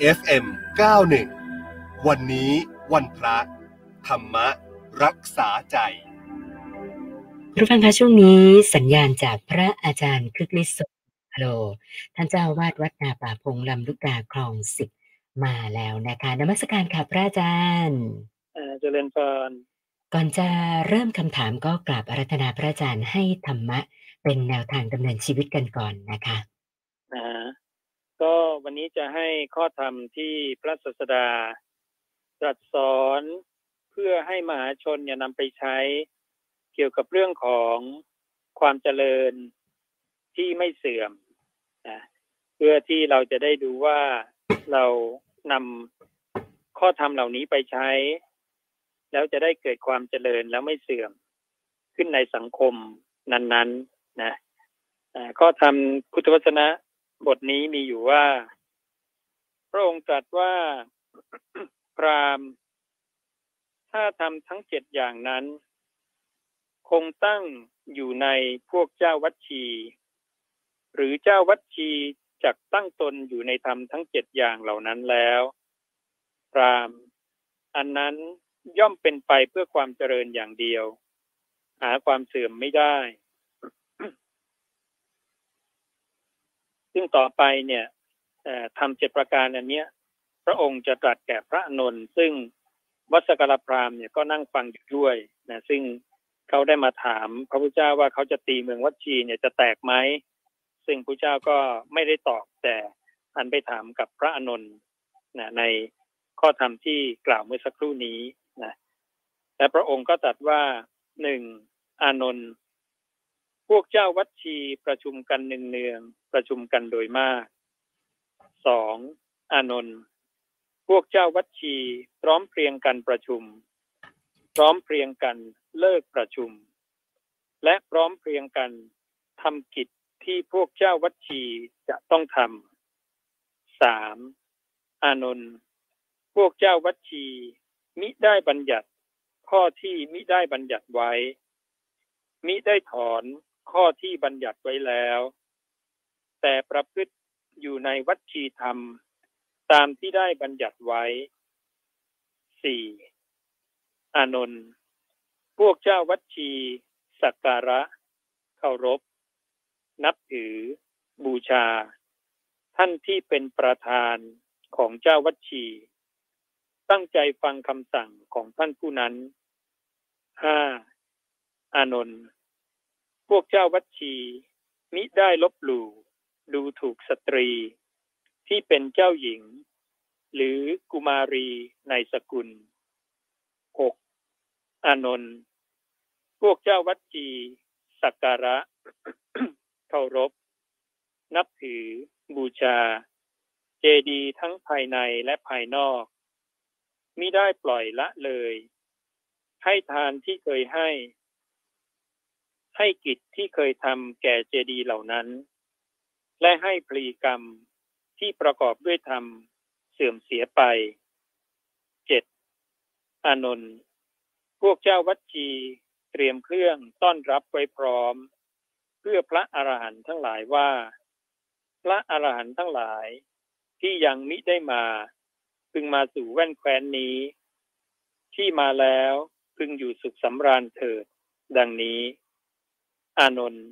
FM 91 วันนี้วันพระ ธรรมรักษาใจรู้ฟังคะช่วงนี้สัญญาณจากพระอาจารย์คึกฤทธิ์สุโล ท่านเจ้าวาดวัดนาป่าพงลำลูกกาคลองสิบมาแล้วนะคะนมัสการค่ะพระอาจารย์เจริญพรก่อนจะเริ่มคำถามก็กราบอารัธนาพระอาจารย์ให้ธรรมะ เป็นแนวทางดำเนินชีวิตกันก่อนนะคะนะ ก็วันนี้จะให้ข้อธรรมที่พระศาสดาตรัสสอนเพื่อให้มหาชนเนี่ยนำไปใช้เกี่ยวกับเรื่องของความเจริญที่ไม่เสื่อมนะเพื่อที่เราจะได้ดูว่าเรานำข้อธรรมเหล่านี้ไปใช้ แล้วจะได้เกิดความเจริญแล้วไม่เสื่อมขึ้นในสังคมนั้นๆนะข้อธรรมพุทธวจนะ บทนี้มีอยู่ว่า พระองค์ตรัสว่าพรามถ้าทำทั้งเจ็ดอย่างนั้น คงตั้งอยู่ในพวกเจ้าวัชี หรือเจ้าวัชีจักตั้งตนอยู่ในธรรมทั้งเจ็ดอย่างเหล่านั้นแล้วพรามอันนั้นย่อมเป็นไปเพื่อความเจริญอย่างเดียว หาความเสื่อมไม่ได้ ซึ่งต่อไปเนี่ยทำเจ็ดประการอันเนี้ย พระองค์จะตรัสแก่พระนนท์ซึ่งวัสกรพรามเนี่ยก็นั่งฟังอยู่ด้วยนะซึ่งเขาได้มาถามพระพุทธเจ้าว่าเขาจะตีเมืองวัชีเนี่ยจะแตกไหมซึ่งพระเจ้าก็ไม่ได้ตอบแต่อันไปถามกับพระอนนท์นะในข้อธรรมที่กล่าวเมื่อสักครู่นี้นะและพระองค์ก็ตรัสว่าหนึ่งอานนท์ พวกเจ้าวัดชีประชุมกันเนืองๆประชุมกันโดยมากสองอานนท์พวกเจ้าวัดชีพร้อมเพรียงกันประชุม พร้อมเพรียงกันเลิกประชุม และพร้อมเพรียงกันทำกิจที่พวกเจ้าวัดชีจะต้องทำสามอานนท์พวกเจ้าวัดชีมิได้บัญญัติข้อที่มิได้บัญญัติไว้ มิได้ถอน ข้อที่บัญญัติไว้แล้ว แต่ประพฤติอยู่ในวัชีธรรม ตามที่ได้บัญญัติไว้สี่อานนท์พวกเจ้าวัชีสักการะ เคารพ นับถือ บูชา ท่านที่เป็นประธานของเจ้าวัชี ตั้งใจฟังคำสั่งของท่านผู้นั้นห้าอานนท์ พวกเจ้าวัดชีมิได้ลบหลู่ดูถูกสตรี ที่เป็นเจ้าหญิง หรือกุมารีในสกุลหกอานนท์พวกเจ้าวัดชีสักการะเคารพ นับถือ บูชา เจดีทั้งภายในและภายนอกมิได้ปล่อยละเลย ให้ทานที่เคยให้ ให้กิจที่เคยทำแก่เจดีเหล่านั้น และให้ปรีกรรมที่ประกอบด้วยธรรมเสื่อมเสียไปเจ็ดอานนท์พวกเจ้าวัดจีเตรียมเครื่องต้อนรับไว้พร้อม เพื่อพระอรหันต์ทั้งหลายว่า พระอรหันต์ทั้งหลายที่ยังมิได้มาพึงมาสู่แว่นแคว้นนี้ ที่มาแล้วพึงอยู่สุขสำราญเถิด ดังนี้ อานนท์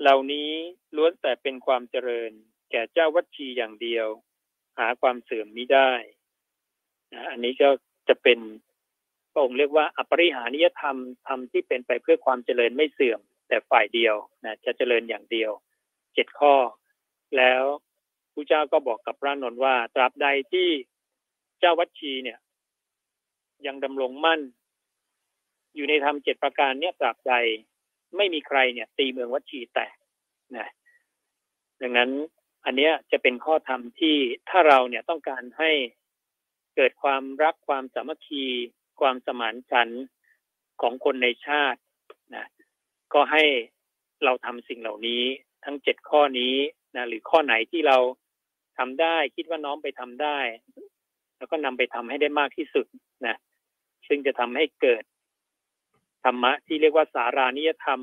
เหล่านี้ล้วนแต่เป็นความเจริญ แก่เจ้าวัดชีอย่างเดียว หาความเสื่อมมิได้นะอันนี้ก็จะเป็นพระองค์เรียกว่าอปริหานิยธรรมธรรมที่เป็นไปเพื่อความเจริญไม่เสื่อม แต่ฝ่ายเดียวนะจะเจริญอย่างเดียวเจ็ดข้อ แล้วพระเจ้าก็บอกกับพระนนท์ว่า ตราบใดที่เจ้าวัดชีเนี่ย ยังดำรงมั่น อยู่ในธรรมเจ็ดประการเนี่ยตราบใด ไม่มีใครเนี่ย ตีเมืองวัชีแตกนะดังนั้นอันเนี้ยจะเป็นข้อธรรมที่ถ้าเราเนี่ยต้องการให้เกิดความรักความสามัคคี ความสมานฉันของคนในชาตินะก็ให้เราทำสิ่งเหล่านี้ทั้งเจ็ดข้อนี้นะหรือข้อไหนที่เราทำได้คิดว่าน้องไปทำได้ แล้วก็นำไปทำให้ได้มากที่สุดนะซึ่งจะทำให้เกิด ธรรมะที่เรียกว่าสารานิยธรรม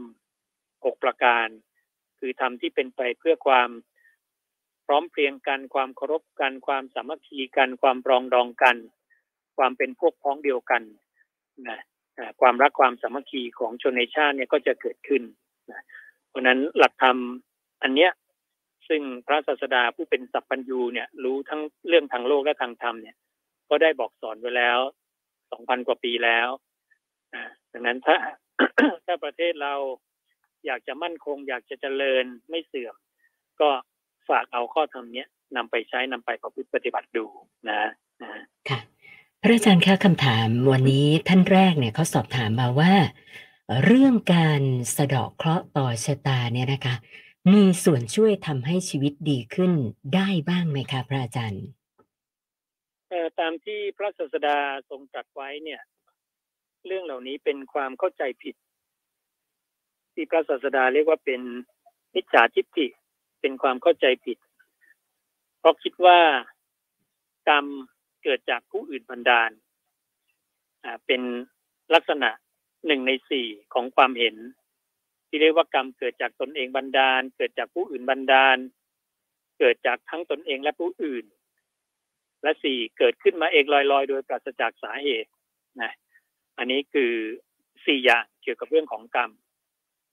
หกประการ คือธรรมที่เป็นไปเพื่อความพร้อมเพรียงกันความเคารพกัน ความสามัคคีกันความปรองดองกัน ความเป็นพวกพ้องเดียวกันนะความรักความสามัคคีของชนในชาติเนี่ยก็จะเกิดขึ้นนะเพราะนั้นหลักธรรมอันเนี้ยซึ่งพระศาสดาผู้เป็นสัพพัญญูเนี่ยรู้ทั้งเรื่องทางโลกและทางธรรมเนี่ย ก็ได้บอกสอนไว้แล้วสองพันกว่าปีแล้ว ดังนั้นถ้าถ้าประเทศเราอยากจะมั่นคง อยากจะเจริญไม่เสื่อม ก็ฝากเอาข้อธรรมนี้นำไปใช้นำไปประพฤติปฏิบัติดูนะนะค่ะพระอาจารย์คะคำถามวันนี้ท่านแรกเนี่ยเขาสอบถามมาว่า เรื่องการสะดอกเคราะห์ต่อชะตาเนี่ยนะคะ มีส่วนช่วยทำให้ชีวิตดีขึ้นได้บ้างไหมคะพระอาจารย์ตามที่พระศาสดาทรงตรัสไว้เนี่ย เรื่องเหล่านี้เป็นความเข้าใจผิด ที่พระศาสดาเรียกว่าเป็นมิจฉาทิฏฐิเป็นความเข้าใจผิด เพราะคิดว่ากรรมเกิดจากผู้อื่นบันดาลเป็นลักษณะหนึ่งในสี่ของความเห็น ที่เรียกว่ากรรมเกิดจากตนเองบันดาล เกิดจากผู้อื่นบันดาล เกิดจากทั้งตนเองและผู้อื่น และสี่เกิดขึ้นมาเองลอยๆ โดยปราศจากสาเหตุนะ อันนี้คือสี่อย่างเกี่ยวกับเรื่องของกรรม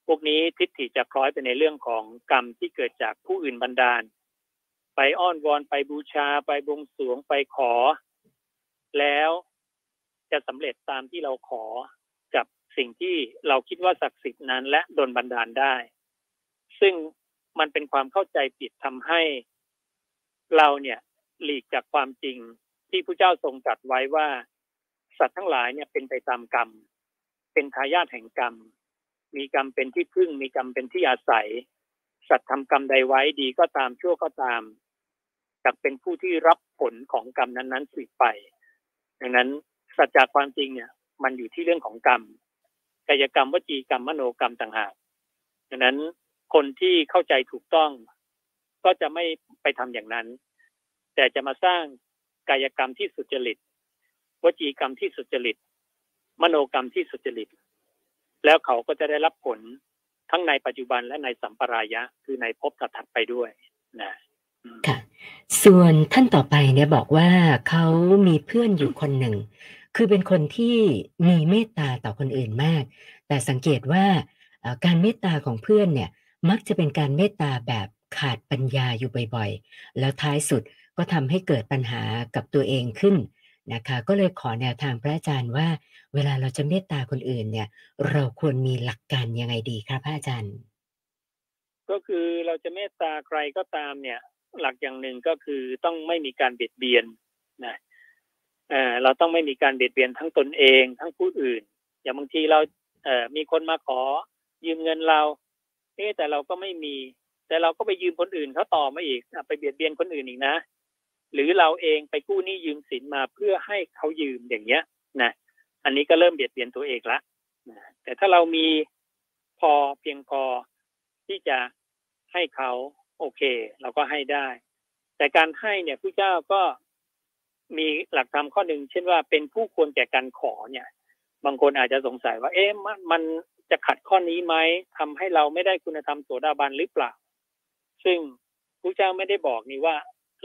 พวกนี้ทิฏฐิจะคล้อยไปในเรื่องของกรรมที่เกิดจากผู้อื่นบันดาล ไปอ้อนวอนไปบูชา ไปบวงสรวงไปขอ แล้วจะสำเร็จตามที่เราขอกับสิ่งที่เราคิดว่าศักดิ์สิทธิ์นั้น และดนบันดาลได้ ซึ่งมันเป็นความเข้าใจผิดทำให้ เราเนี่ยหลีกจากความจริงที่พระเจ้าทรงตรัสไว้ว่า สัตว์ทั้งหลายเนี่ยเป็นไปตามกรรม เป็นทายาทแห่งกรรม มีกรรมเป็นที่พึ่ง มีกรรมเป็นที่อาศัย สัตว์ทำกรรมใดไว้ดีก็ตามชั่วก็ตามจะเป็นผู้ที่รับผลของกรรมนั้นๆสืบไป ดังนั้นสัจจความจริงเนี่ย มันอยู่ที่เรื่องของกรรมกายกรรมวจีกรรมมโนกรรมต่างหากดังนั้นคนที่เข้าใจถูกต้อง ก็จะไม่ไปทำอย่างนั้น แต่จะมาสร้างกายกรรมที่สุจริต วจีกรรมที่สุจริต มโนกรรมที่สุจริต แล้วเขาก็จะได้รับผลทั้งในปัจจุบันและในสัมปรายะ คือในภพถัดไปด้วยนะค่ะ ส่วนท่านต่อไปเนี่ยบอกว่าเขามีเพื่อนอยู่คนหนึ่ง คือเป็นคนที่มีเมตตาต่อคนอื่นมาก แต่สังเกตว่าการเมตตาของเพื่อนเนี่ย มักจะเป็นการเมตตาแบบขาดปัญญาอยู่บ่อยๆ แล้วท้ายสุดก็ทำให้เกิดปัญหากับตัวเองขึ้น นะคะก็เลยขอแนวทางพระอาจารย์ว่า เวลาเราจะเมตตาคนอื่นเนี่ย เราควรมีหลักการยังไงดีครับพระอาจารย์ ก็คือเราจะเมตตาใครก็ตามเนี่ย หลักอย่างหนึ่งก็คือต้องไม่มีการเบียดเบียนนะเออเราต้องไม่มีการเบียดเบียนทั้งตนเอง ทั้งผู้อื่น อย่างบางทีเราเอ่อมีคนมาขอ ยืมเงินเราเอ๊แต่เราก็ไม่มี แต่เราก็ไปยืมคนอื่นเขาต่อมาอีกไปเบียดเบียนคนอื่นอีกนะ หรือเราเองไปกู้หนี้ยืมสินมาเพื่อให้เขายืมอย่างเงี้ยนะอันนี้ก็เริ่มเบียดเบียนตัวเองละแต่ถ้าเรามีพอเพียงพอที่จะให้เขาโอเค เราก็ให้ได้ แต่การให้เนี่ยผู้เจ้าก็มีหลักธรรมข้อหนึ่งเช่นว่าเป็นผู้ควรแก่การขอเนี่ย บางคนอาจจะสงสัยว่า เอ๊ะมันจะขัดข้อนี้ไหมทำให้เราไม่ได้คุณธรรมโสดาบันหรือเปล่า ซึ่งผู้เจ้าไม่ได้บอกนี่ว่า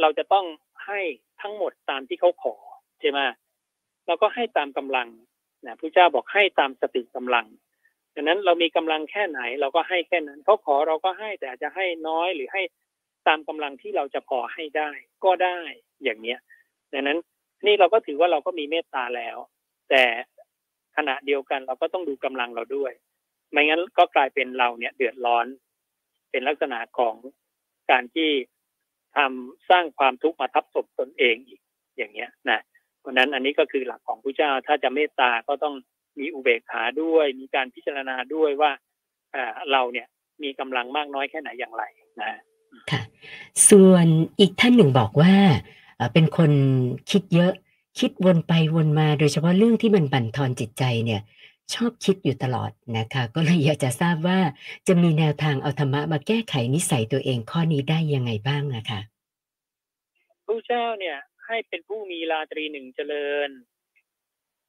เราจะต้องให้ทั้งหมดตามที่เขาขอใช่ไหมเราก็ให้ตามกำลังนะพระเจ้าบอกให้ตามสติกำลังดังนั้นเรามีกำลังแค่ไหน เราก็ให้แค่นั้นเขาขอเราก็ให้แต่อาจจะให้น้อยหรือให้ตามกำลังที่เราจะพอให้ได้ ก็ได้อย่างเนี้ยดังนั้นนี่เราก็ถือว่าเราก็มีเมตตาแล้ว แต่ขณะเดียวกันเราก็ต้องดูกำลังเราด้วย ไม่งั้นก็กลายเป็นเราเนี่ยเดือดร้อน เป็นลักษณะของการที่ ทำสร้างความทุกข์มาทับศพตนเองอีกอย่างเงี้ยนะเพราะนั้นอันนี้ก็คือหลักของพระเจ้าถ้าจะเมตตาก็ต้องมีอุเบกขาด้วย มีการพิจารณาด้วยว่าเราเนี่ยมีกำลังมากน้อยแค่ไหนอย่างไรนะค่ะส่วนอีกท่านหนึ่งบอกว่าเป็นคนคิดเยอะคิดวนไปวนมาโดยเฉพาะเรื่องที่มันบั่นทอนจิตใจเนี่ย ชอบคิดอยู่ตลอดนะคะ ก็เลยอยากจะทราบว่าจะมีแนวทางเอาธรรมะมาแก้ไขนิสัยตัวเองข้อนี้ได้ยังไงบ้างนะคะผู้เจ้าเนี่ยให้เป็นผู้มีราตรีหนึ่งเจริญ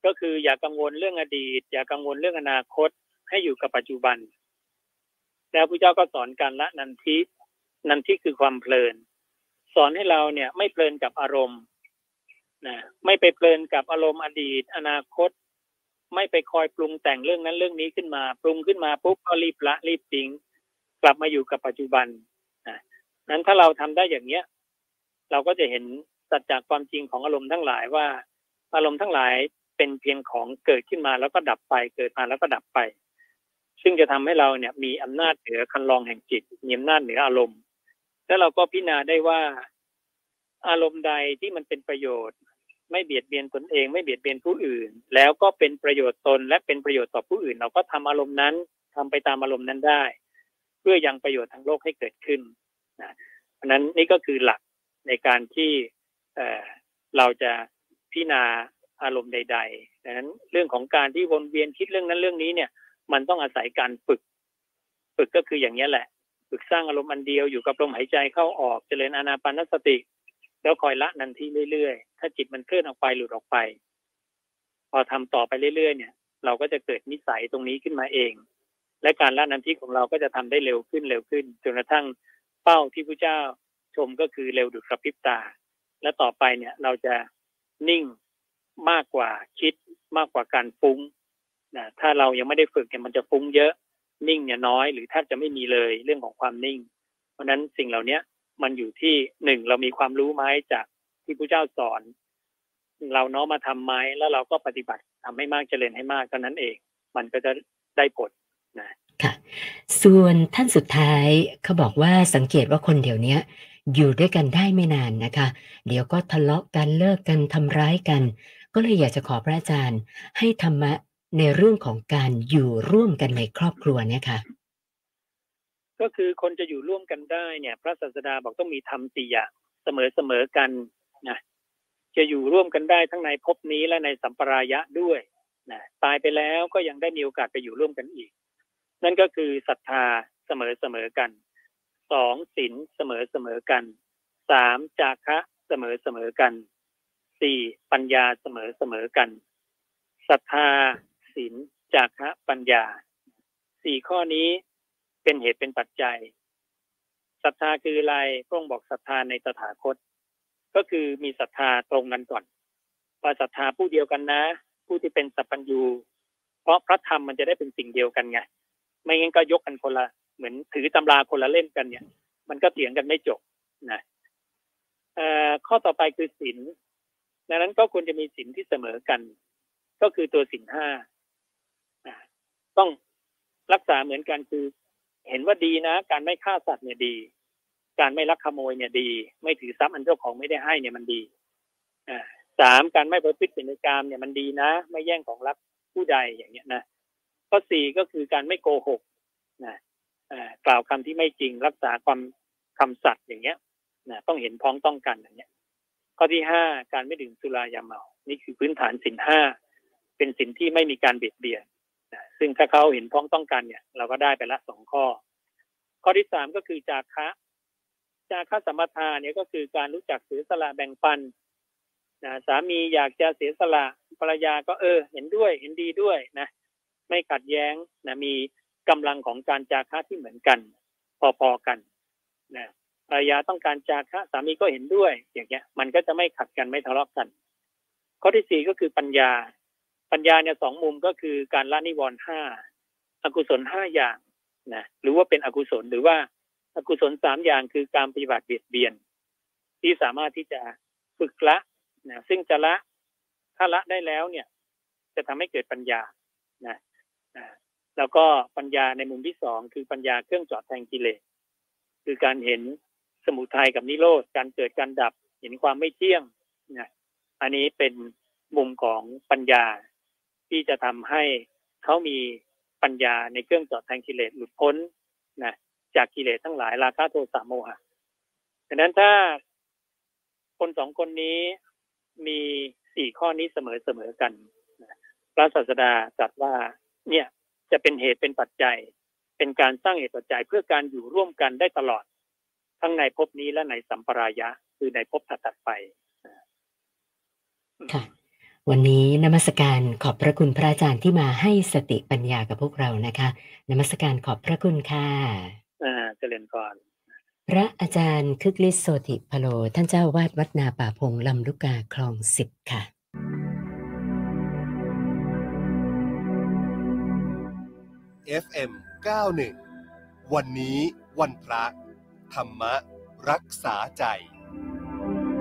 ก็คืออย่ากังวลเรื่องอดีต อย่ากังวลเรื่องอนาคตให้อยู่กับปัจจุบัน แล้วพระเจ้าก็สอนการละนันทินันทิคือความเพลิน สอนให้เราเนี่ยไม่เพลินกับอารมณ์นะไม่ไปเพลินกับอารมณ์อดีต อนาคต ไม่ไปคอยปรุงแต่งเรื่องนั้นเรื่องนี้ขึ้นมา ปรุงขึ้นมาปุ๊บก็รีบละรีบทิ้ง กลับมาอยู่กับปัจจุบันนะนั้นถ้าเราทำได้อย่างเนี้ย เราก็จะเห็นสัจจากความจริงของอารมณ์ทั้งหลายว่า อารมณ์ทั้งหลายเป็นเพียงของเกิดขึ้นมาแล้วก็ดับไปเกิดมาแล้วก็ดับไป ซึ่งจะทำให้เราเนี่ย มีอำนาจเหนือคันลองแห่งจิตมีอำนาจเหนืออารมณ์ แล้วเราก็พิจารณาได้ว่าอารมณ์ใดที่มันเป็นประโยชน์ ไม่เบียดเบียนตนเอง ไม่เบียดเบียนผู้อื่น แล้วก็เป็นประโยชน์ตนและเป็นประโยชน์ต่อผู้อื่น เราก็ทำอารมณ์นั้นทำไปตามอารมณ์นั้นได้ เพื่อยังประโยชน์ทางโลกให้เกิดขึ้นนะเพราะนั้นนี่ก็คือหลักในการที่เเราจะพิจารณาอารมณ์ใดๆดังนั้นเรื่องของการที่วนเวียนคิดเรื่องนั้นเรื่องนี้เนี่ย มันต้องอาศัยการฝึก ฝึกก็คืออย่างนี้แหละ ฝึกสร้างอารมณ์อันเดียวอยู่กับลมหายใจเข้าออก เจริญอานาปานสติ แล้วคอยละนันทีเรื่อยๆ ถ้าจิตมันเคลื่อนออกไปหลุดออกไป พอทำต่อไปเรื่อยๆ เนี่ย เราก็จะเกิดนิสัยตรงนี้ขึ้นมาเอง และการละนันทีของเราก็จะทำได้เร็วขึ้นเร็วขึ้นจนกระทั่งเป้าที่พระเจ้าชมก็คือเร็วดุจกระพริบตา และต่อไปเนี่ยเราจะนิ่งมากกว่าคิดมากกว่าการฟุ้งนะถ้าเรายังไม่ได้ฝึกเนี่ยมันจะฟุ้งเยอะนิ่งเนี่ยน้อย หรือแทบจะไม่มีเลยเรื่องของความนิ่ง เพราะนั้นสิ่งเหล่านี้ มันอยู่ที่หนึ่งเรามีความรู้ไหมจากที่พระเจ้าสอน เราเนาะมาทำไหมแล้วเราก็ปฏิบัติทำให้มากเจริญให้มากเท่านั้นเอง มันก็จะได้ผลนะค่ะส่วนท่านสุดท้ายเขาบอกว่าสังเกตว่าคนเดี๋ยวนี้อยู่ด้วยกันได้ไม่นานนะคะ เดี๋ยวก็ทะเลาะกันเลิกกันทำร้ายกัน ก็เลยอยากจะขอพระอาจารย์ ให้ธรรมะในเรื่องของการอยู่ร่วมกันในครอบครัวเนี่ยค่ะ ก็คือคนจะอยู่ร่วมกันได้เนี่ย พระศาสดาบอกต้องมีธรรมสี่อย่างเสมอเสมอกันนะจะอยู่ร่วมกันได้ทั้งในภพนี้และในสัมปรายะด้วยนะตายไปแล้วก็ยังได้มีโอกาสไปอยู่ร่วมกันอีก นั่นก็คือศรัทธาเสมอเสมอกันสองศีลเสมอเสมอกันสามจาคะเสมอเสมอกันสี่ปัญญาเสมอเสมอกันศรัทธาศีลจาคะปัญญาสี่ข้อนี้ เป็นเหตุเป็นปัจจัยศรัทธาคืออะไรพระองค์บอกศรัทธาในตถาคต ก็คือมีศรัทธาตรงกันก่อนว่าศรัทธาผู้เดียวกันนะ ผู้ที่เป็นสัพพัญญูเพราะพระธรรมมันจะได้เป็นสิ่งเดียวกันไงไม่งั้นก็ยกกันคนละเหมือนถือตำราคนละเล่มกันเนี่ย มันก็เถียงกันไม่จบนะข้อต่อไปคือศีลดังนั้นก็ควรจะมีศีลที่เสมอกัน ก็คือตัวศีลห้าต้องรักษาเหมือนกันคือ เห็นว่าดีนะ การไม่ฆ่าสัตว์เนี่ยดี การไม่ลักขโมยเนี่ยดี ไม่ถือทรัพย์อันเจ้าของไม่ได้ให้เนี่ยมันดีอ่าสามการไม่ประพฤติผิดในกรรมเนี่ยมันดีนะ ไม่แย่งของรักผู้ใดอย่างเงี้ยนะข้อสี่ก็คือการไม่โกหกนะกล่าวคำที่ไม่จริงรักษาความคำสัตย์อย่างเงี้ยนะต้องเห็นพ้องต้องกันอย่างเงี้ย ข้อที่ห้าการไม่ดื่มสุรายาเมา นี่คือพื้นฐานสินห้าเป็นสินที่ไม่มีการเบียดเบียน ซึ่งถ้าเขาเห็นพ้องต้องกันเนี่ย เราก็ได้ไปละสองข้อ ข้อที่สามก็คือจาคะจาคะสัมปทาเนี่ยก็คือการรู้จักเสียสละแบ่งปันนะสามีอยากจะเสียสละภรรยาก็เออ เห็นด้วยเห็นดีด้วยนะ ไม่ขัดแย้งนะมีกำลังของการจาคะที่เหมือนกัน พอๆกันนะภรรยาต้องการจาคะสามีก็เห็นด้วย อย่างเงี้ย มันก็จะไม่ขัดกันไม่ทะเลาะกัน ข้อที่สี่ก็คือปัญญา ปัญญาเนี่ยสองมุมก็คือการละนิวรณ์ห้าอกุศลห้าอย่างนะหรือว่าเป็นอกุศลหรือว่าอากุศลสามอย่างคือการปฏิบัติเบียดเบียน ที่สามารถที่จะฝึกละนะซึ่งจะละถ้าละได้แล้วเนี่ย จะทำให้เกิดปัญญานะนะแล้วก็ปัญญาในมุมที่สองคือปัญญาเครื่องจอดแทงกิเลสคือการเห็นสมุทัยกับนิโรธการเกิดการดับเห็นความไม่เที่ยงนะอันนี้เป็นมุมของปัญญา ที่จะทำให้เขามีปัญญาในเครื่องจอดแทงกิเลสหลุดพ้นนะจากกิเลสทั้งหลายราคะโทสะโมหะดังนั้นถ้าคนสองคนนี้มีสี่ข้อนี้เสมอเสมอกันพระศาสดาตรัสว่า เนี่ยจะเป็นเหตุเป็นปัจจัย เป็นการสร้างเหตุปัจจัยเพื่อการอยู่ร่วมกันได้ตลอด ทั้งในภพนี้และในสัมปรายะ คือในภพถัดไปค่ะ วันนี้นมัสการขอบพระคุณพระอาจารย์ที่มาให้สติปัญญากับพวกเรานะคะ นมัสการขอบพระคุณค่ะอ่าเจริญก่อนพระอาจารย์คึกฤทธิ์โสติพโล ท่านเจ้าอาวาดวัดนาป่าพงลำลูกกาคลองสิบค่ะ FM 91 วันนี้วันพระ ธรรมรักษาใจ